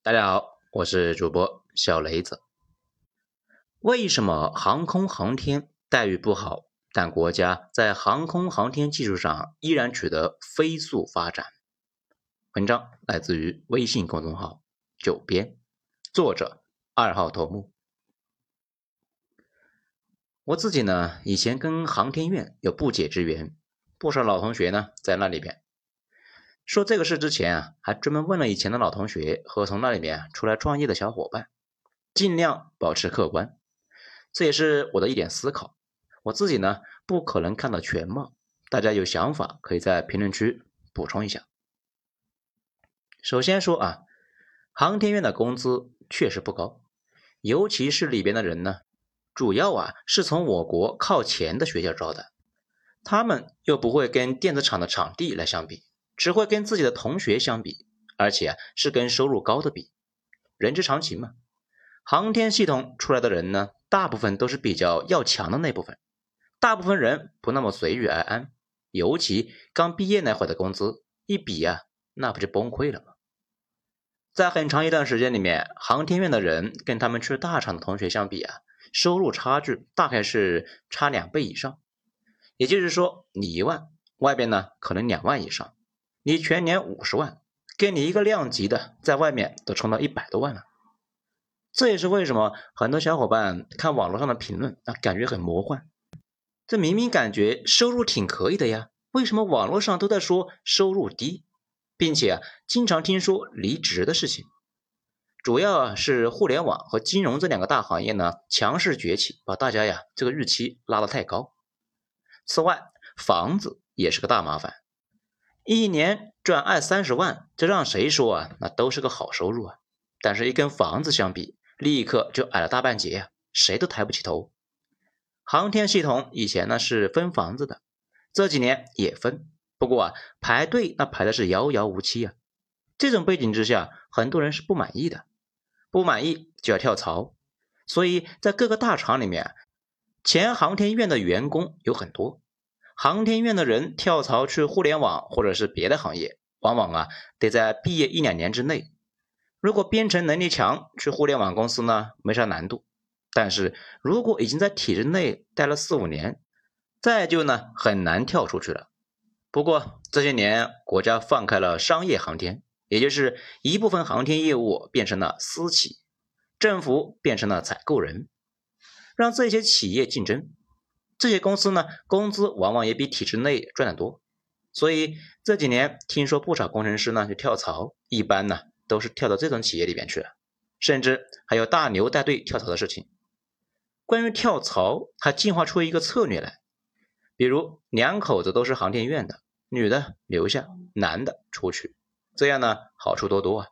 大家好，我是主播小雷子。为什么航空航天待遇不好，但国家在航空航天技术上依然取得飞速发展？文章来自于微信公众号“九编”，作者二号头目。我自己呢，以前跟航天院有不解之缘，不少老同学呢在那里边。说这个事之前啊，还专门问了以前的老同学和从那里面出来创业的小伙伴，尽量保持客观。这也是我的一点思考。我自己呢，不可能看到全貌，大家有想法可以在评论区补充一下。首先说啊，航天院的工资确实不高，尤其是里边的人呢，主要啊是从我国靠前的学校招的，他们又不会跟电子厂的场地来相比。只会跟自己的同学相比，而且啊是跟收入高的比，人之常情嘛。航天系统出来的人呢，大部分都是比较要强的那部分，大部分人不那么随遇而安。尤其刚毕业那会的工资一比啊，那不就崩溃了吗？在很长一段时间里面，航天院的人跟他们去大厂的同学相比啊，收入差距大概是差两倍以上。也就是说，你一万，外边呢可能两万以上。你全年五十万，给你一个量级的在外面都冲到一百多万了。这也是为什么很多小伙伴看网络上的评论啊，感觉很魔幻。这明明感觉收入挺可以的呀，为什么网络上都在说收入低，并且啊，经常听说离职的事情？主要是互联网和金融这两个大行业呢强势崛起，把大家呀这个预期拉得太高。此外，房子也是个大麻烦。一年赚二三十万，这让谁说啊？那都是个好收入啊。但是，一跟房子相比，立刻就矮了大半截呀，谁都抬不起头。航天系统以前呢是分房子的，这几年也分，不过啊，排队那排的是遥遥无期啊。这种背景之下，很多人是不满意的，不满意就要跳槽。所以在各个大厂里面，前航天院的员工有很多。航天院的人跳槽去互联网或者是别的行业，往往啊得在毕业一两年之内。如果编程能力强，去互联网公司呢没啥难度。但是如果已经在体制内待了四五年，再就呢很难跳出去了。不过这些年国家放开了商业航天，也就是一部分航天业务变成了私企，政府变成了采购人，让这些企业竞争。这些公司呢，工资往往也比体制内赚得多，所以这几年听说不少工程师呢就跳槽，一般呢都是跳到这种企业里边去了，甚至还有大牛带队跳槽的事情。关于跳槽，还进化出一个策略来，比如两口子都是航天院的，女的留下，男的出去，这样呢好处多多啊，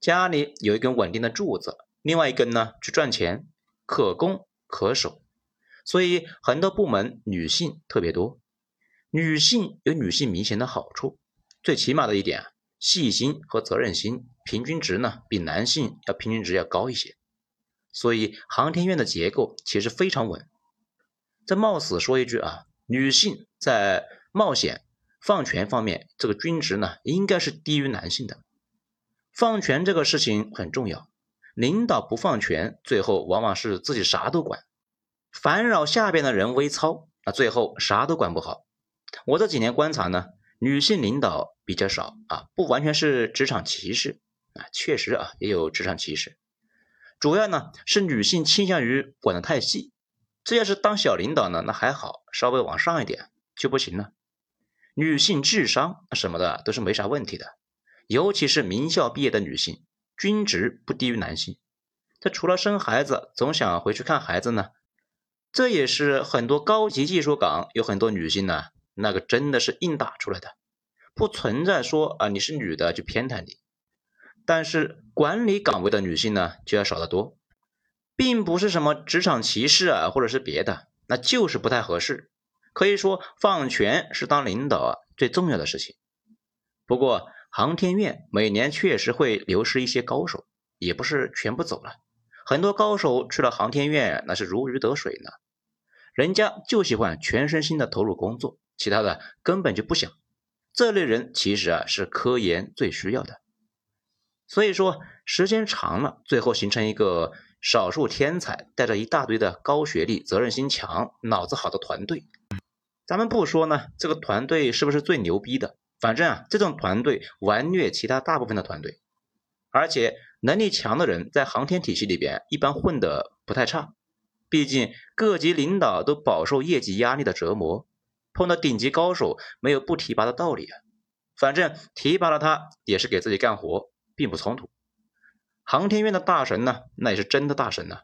家里有一根稳定的柱子，另外一根呢去赚钱，可攻可守。所以很多部门女性特别多，女性有女性明显的好处，最起码的一点，细心和责任心平均值呢比男性要平均值要高一些。所以航天院的结构其实非常稳。这冒死说一句啊，女性在冒险放权方面这个均值呢应该是低于男性的。放权这个事情很重要，领导不放权，最后往往是自己啥都管。烦扰下边的人微操，那最后啥都管不好。我这几年观察呢，女性领导比较少啊，不完全是职场歧视啊，确实啊也有职场歧视，主要呢是女性倾向于管得太细。这要是当小领导呢，那还好，稍微往上一点就不行了。女性智商什么的都是没啥问题的，尤其是名校毕业的女性，均值不低于男性。她除了生孩子，总想回去看孩子呢。这也是很多高级技术岗有很多女性呢，那个真的是硬打出来的，不存在说啊你是女的就偏袒你。但是管理岗位的女性呢就要少得多，并不是什么职场歧视啊或者是别的，那就是不太合适。可以说放权是当领导啊最重要的事情。不过航天院每年确实会流失一些高手，也不是全部走了。很多高手去了航天院，那是如鱼得水呢。人家就喜欢全身心的投入工作，其他的根本就不想。这类人其实啊是科研最需要的。所以说时间长了，最后形成一个少数天才带着一大堆的高学历、责任心强、脑子好的团队。咱们不说呢，这个团队是不是最牛逼的？反正啊，这种团队完虐其他大部分的团队，而且能力强的人在航天体系里边一般混得不太差。毕竟各级领导都饱受业绩压力的折磨，碰到顶级高手没有不提拔的道理啊。反正提拔了他也是给自己干活，并不冲突。航天院的大神呢，那也是真的大神呢。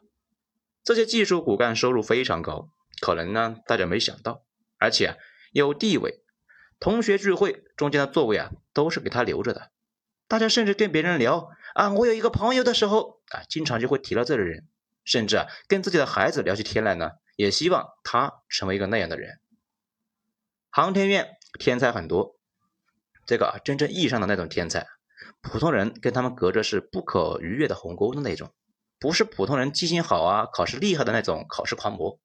这些技术骨干收入非常高，可能呢大家没想到，而且啊有地位。同学聚会中间的座位啊都是给他留着的。大家甚至跟别人聊啊，我有一个朋友的时候啊，经常就会提到这个人。甚至啊，跟自己的孩子聊起天来呢，也希望他成为一个那样的人。航天院天才很多，这个，真正意义上的那种天才，普通人跟他们隔着是不可逾越的鸿沟的那种，不是普通人记性好啊、考试厉害的那种考试狂魔。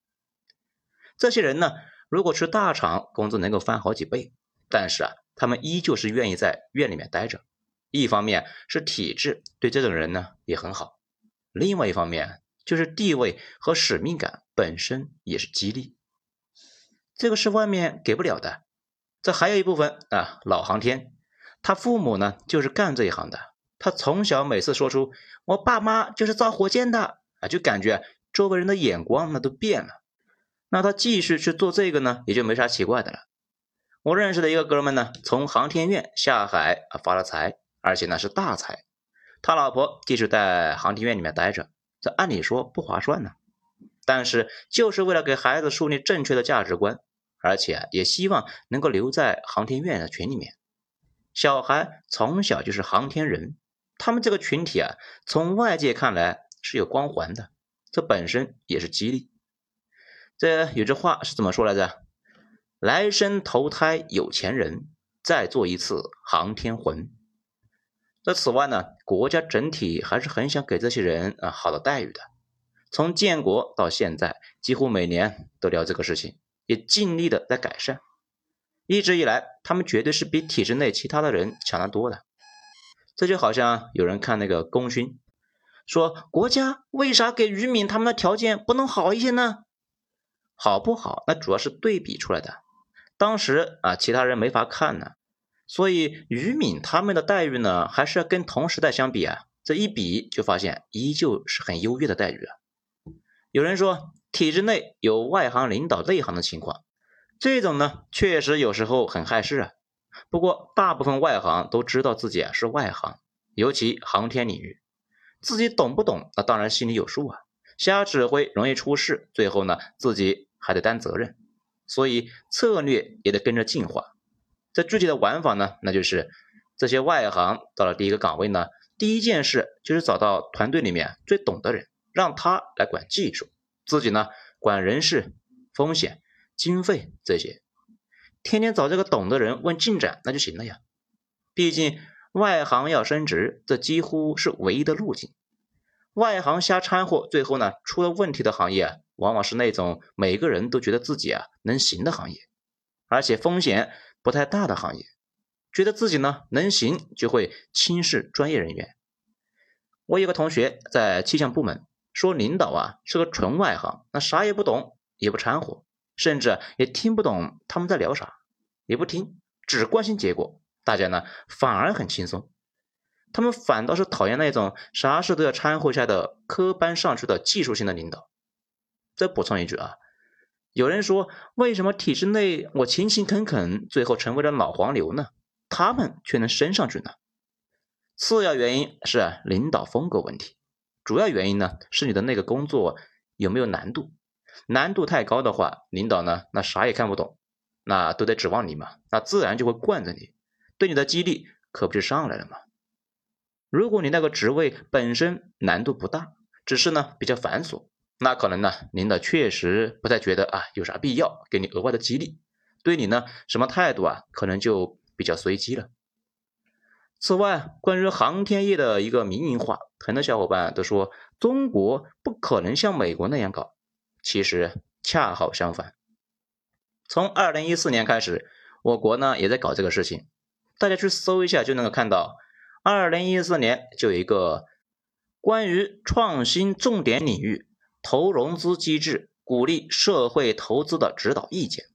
这些人呢，如果去大厂，工资能够翻好几倍，但是啊，他们依旧是愿意在院里面待着。一方面是体制对这种人呢也很好，另外一方面。就是地位和使命感本身也是激励，这个是外面给不了的。这还有一部分啊，老航天，他父母呢就是干这一行的，他从小每次说出我爸妈就是造火箭的啊，就感觉周围人的眼光那都变了。那他继续去做这个呢，也就没啥奇怪的了。我认识的一个哥们呢，从航天院下海啊发了财，而且呢是大财，他老婆继续在航天院里面待着。这按理说不划算呢，但是就是为了给孩子树立正确的价值观，而且也希望能够留在航天院的群里面。小孩从小就是航天人，他们这个群体啊，从外界看来是有光环的，这本身也是激励。这有句话是怎么说来着？来生投胎有钱人，再做一次航天魂。那此外呢，国家整体还是很想给这些人啊好的待遇的。从建国到现在，几乎每年都聊这个事情，也尽力的在改善。一直以来，他们绝对是比体制内其他的人强得多的。这就好像有人看那个功勋，说国家为啥给渔民他们的条件不能好一些呢？好不好？那主要是对比出来的。当时啊，其他人没法看呢。所以于敏他们的待遇呢，还是要跟同时代相比啊，这一比就发现依旧是很优越的待遇啊。有人说体制内有外行领导内行的情况，这种呢确实有时候很害事啊。不过大部分外行都知道自己啊是外行，尤其航天领域，自己懂不懂那当然心里有数啊。瞎指挥容易出事，最后呢自己还得担责任，所以策略也得跟着进化。这具体的玩法呢，那就是这些外行到了第一个岗位呢，第一件事就是找到团队里面最懂的人，让他来管技术，自己呢管人事、风险、经费这些，天天找这个懂的人问进展，那就行了呀。毕竟外行要升职，这几乎是唯一的路径。外行瞎掺和，最后呢出了问题的行业啊，往往是那种每个人都觉得自己啊能行的行业，而且风险。不太大的行业，觉得自己呢能行，就会轻视专业人员。我有个同学在气象部门，说领导啊是个纯外行，那啥也不懂，也不掺和，甚至也听不懂他们在聊啥，也不听，只关心结果。大家呢反而很轻松，他们反倒是讨厌那种啥事都要掺和下的科班上去的技术性的领导。再补充一句啊。有人说，为什么体制内我勤勤恳恳，最后成为了老黄牛呢？他们却能升上去呢？次要原因是领导风格问题，主要原因呢是你的那个工作有没有难度？难度太高的话，领导呢那啥也看不懂，那都得指望你嘛，那自然就会惯着你，对你的激励可不就上来了吗？如果你那个职位本身难度不大，只是呢比较繁琐。那可能呢，领导确实不太觉得啊有啥必要给你额外的激励，对你呢什么态度啊，可能就比较随机了。此外，关于航天业的一个民营化，很多小伙伴都说中国不可能像美国那样搞，其实恰好相反。从二零一四年开始，我国呢也在搞这个事情，大家去搜一下就能够看到，二零一四年就有一个关于创新重点领域投融资机制，鼓励社会投资的指导意见，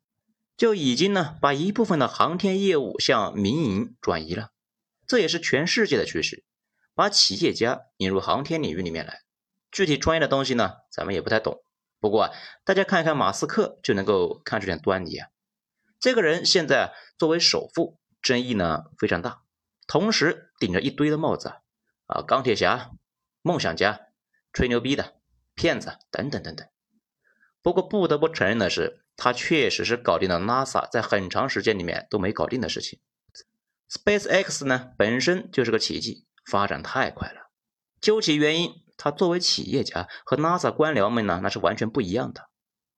就已经呢把一部分的航天业务向民营转移了。这也是全世界的趋势，把企业家引入航天领域里面来。具体专业的东西呢，咱们也不太懂。不过大家看一看马斯克就能够看出点端倪啊。这个人现在作为首富，争议呢非常大，同时顶着一堆的帽子啊，钢铁侠、梦想家、吹牛逼的、骗子等等等等。不过不得不承认的是，他确实是搞定了 NASA 在很长时间里面都没搞定的事情。SpaceX 呢本身就是个奇迹，发展太快了。究其原因，他作为企业家和 NASA 官僚们呢那是完全不一样的。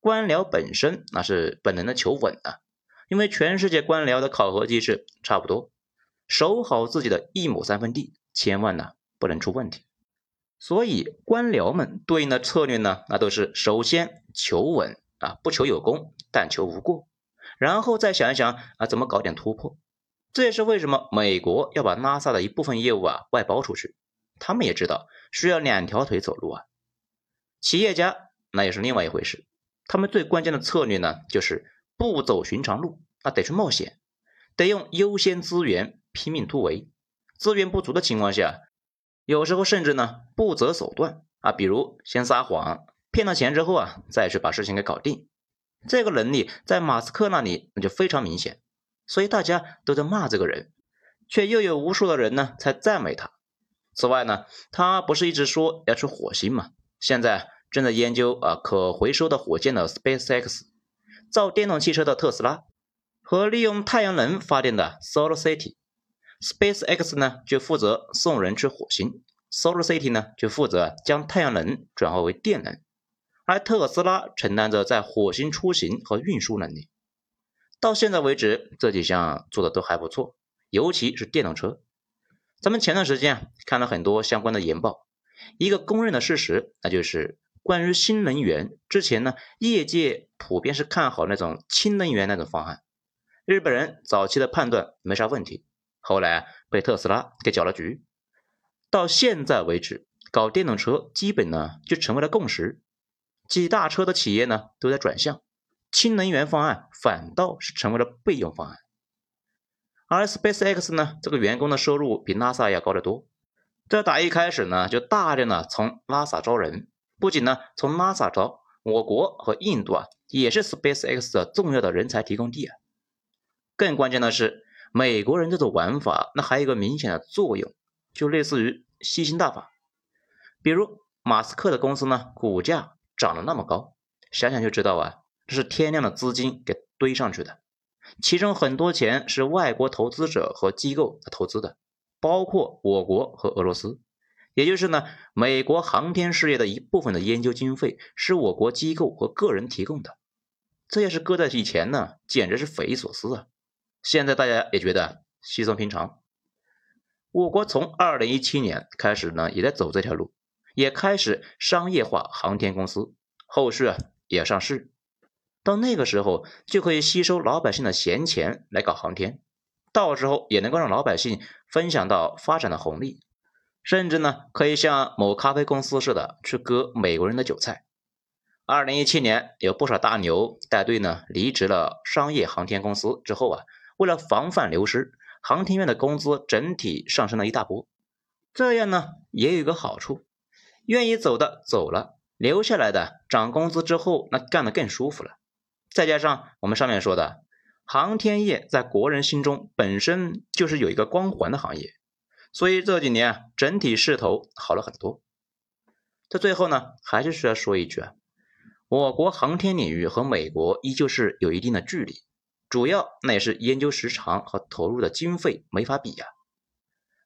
官僚本身那是本能的求稳啊，因为全世界官僚的考核机制差不多，守好自己的一亩三分地，千万呢不能出问题。所以官僚们对应的策略呢，那都是首先求稳啊，不求有功，但求无过，然后再想一想啊怎么搞点突破。这也是为什么美国要把拉萨的一部分业务啊外包出去。他们也知道需要两条腿走路啊。企业家那也是另外一回事。他们最关键的策略呢，就是不走寻常路，那得去冒险，得用优先资源拼命突围。资源不足的情况下，有时候甚至呢不择手段啊，比如先撒谎骗了钱之后啊，再去把事情给搞定。这个能力在马斯克那里那就非常明显。所以大家都在骂这个人，却又有无数的人呢在赞美他。此外呢，他不是一直说要去火星吗？现在正在研究啊可回收的火箭的 SpaceX，造电动汽车的特斯拉，和利用太阳能发电的 Solar City。SpaceX 呢就负责送人去火星，Solar City 呢就负责将太阳能转化为电能，而特斯拉承担着在火星出行和运输能力。到现在为止，这几项做的都还不错，尤其是电动车。咱们前段时间啊看了很多相关的研报，一个公认的事实，那就是关于新能源，之前呢业界普遍是看好那种氢能源那种方案。日本人早期的判断没啥问题，后来被特斯拉给搅了局。到现在为止，搞电动车基本呢就成为了共识，几大车的企业呢都在转向。氢能源方案反倒是成为了备用方案，而 SpaceX 呢，这个员工的收入比 NASA 要高得多。这打一开始呢，就大量的从 NASA 招人，不仅呢从 NASA 招，我国和印度啊，也是 SpaceX 的重要的人才提供地啊。更关键的是，美国人这种玩法，那还有一个明显的作用，就类似于吸星大法。比如马斯克的公司呢，股价涨得那么高，想想就知道啊。这是天量的资金给堆上去的，其中很多钱是外国投资者和机构投资的，包括我国和俄罗斯。也就是呢，美国航天事业的一部分的研究经费是我国机构和个人提供的。这要是搁在以前呢，简直是匪夷所思啊！现在大家也觉得稀松平常。我国从二零一七年开始呢，也在走这条路，也开始商业化航天公司，后续啊也上市。到那个时候，就可以吸收老百姓的闲钱来搞航天，到时候也能够让老百姓分享到发展的红利，甚至呢，可以像某咖啡公司似的去割美国人的韭菜。二零一七年，有不少大牛带队呢离职了商业航天公司之后啊，为了防范流失，航天院的工资整体上升了一大波。这样呢，也有一个好处，愿意走的走了，留下来的涨工资之后，那干得更舒服了。再加上我们上面说的，航天业在国人心中本身就是有一个光环的行业，所以这几年啊，整体势头好了很多。在最后呢，还是需要说一句啊，我国航天领域和美国依旧是有一定的距离，主要那也是研究时长和投入的经费没法比呀。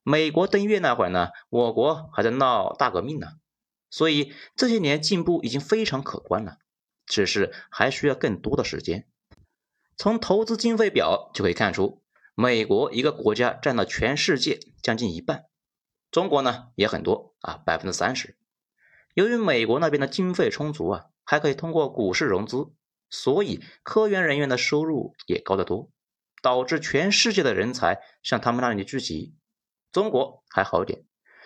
美国登月那会儿呢，我国还在闹大革命呢，所以这些年进步已经非常可观了。只是还需要更多的时间。从投资经费表就可以看出，美国一个国家占到全世界将近一半，中国呢也很多啊，百分之三十。由于美国那边的经费充足啊，还可以通过股市融资，所以科研人员的收入也高得多，导致全世界的人才向他们那里聚集。中国还好点，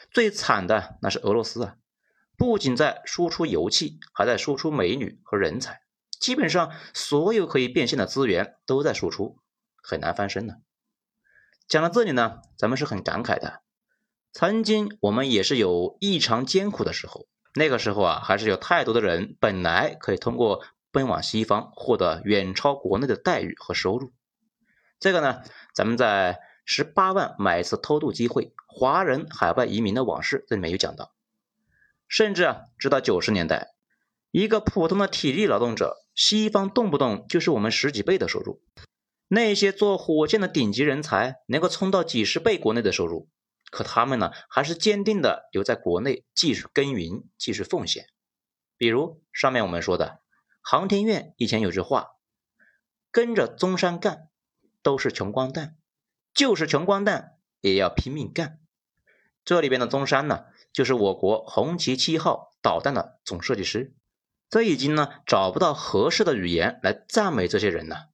最惨的那是俄罗斯啊，不仅在输出油气，还在输出美女和人才，基本上所有可以变现的资源都在输出，很难翻身呢。讲到这里呢，咱们是很感慨的。曾经我们也是有异常艰苦的时候，那个时候啊，还是有太多的人本来可以通过奔往西方获得远超国内的待遇和收入。这个呢，咱们在十八万买一次偷渡机会，华人海外移民的往事这里面有讲到。甚至啊，直到九十年代，一个普通的体力劳动者，西方动不动就是我们十几倍的收入。那些做火箭的顶级人才能够冲到几十倍国内的收入，可他们呢还是坚定的留在国内继续耕耘、继续奉献。比如上面我们说的，航天院以前有句话：“跟着中山干，都是穷光蛋，就是穷光蛋也要拼命干。”这里边的中山呢，就是我国红旗七号导弹的总设计师。这已经呢找不到合适的语言来赞美这些人了。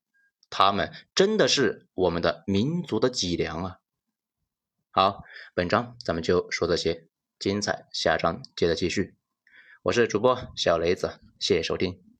他们真的是我们的民族的脊梁啊！好，本章咱们就说这些，精彩下章接着继续。我是主播小雷子，谢谢收听。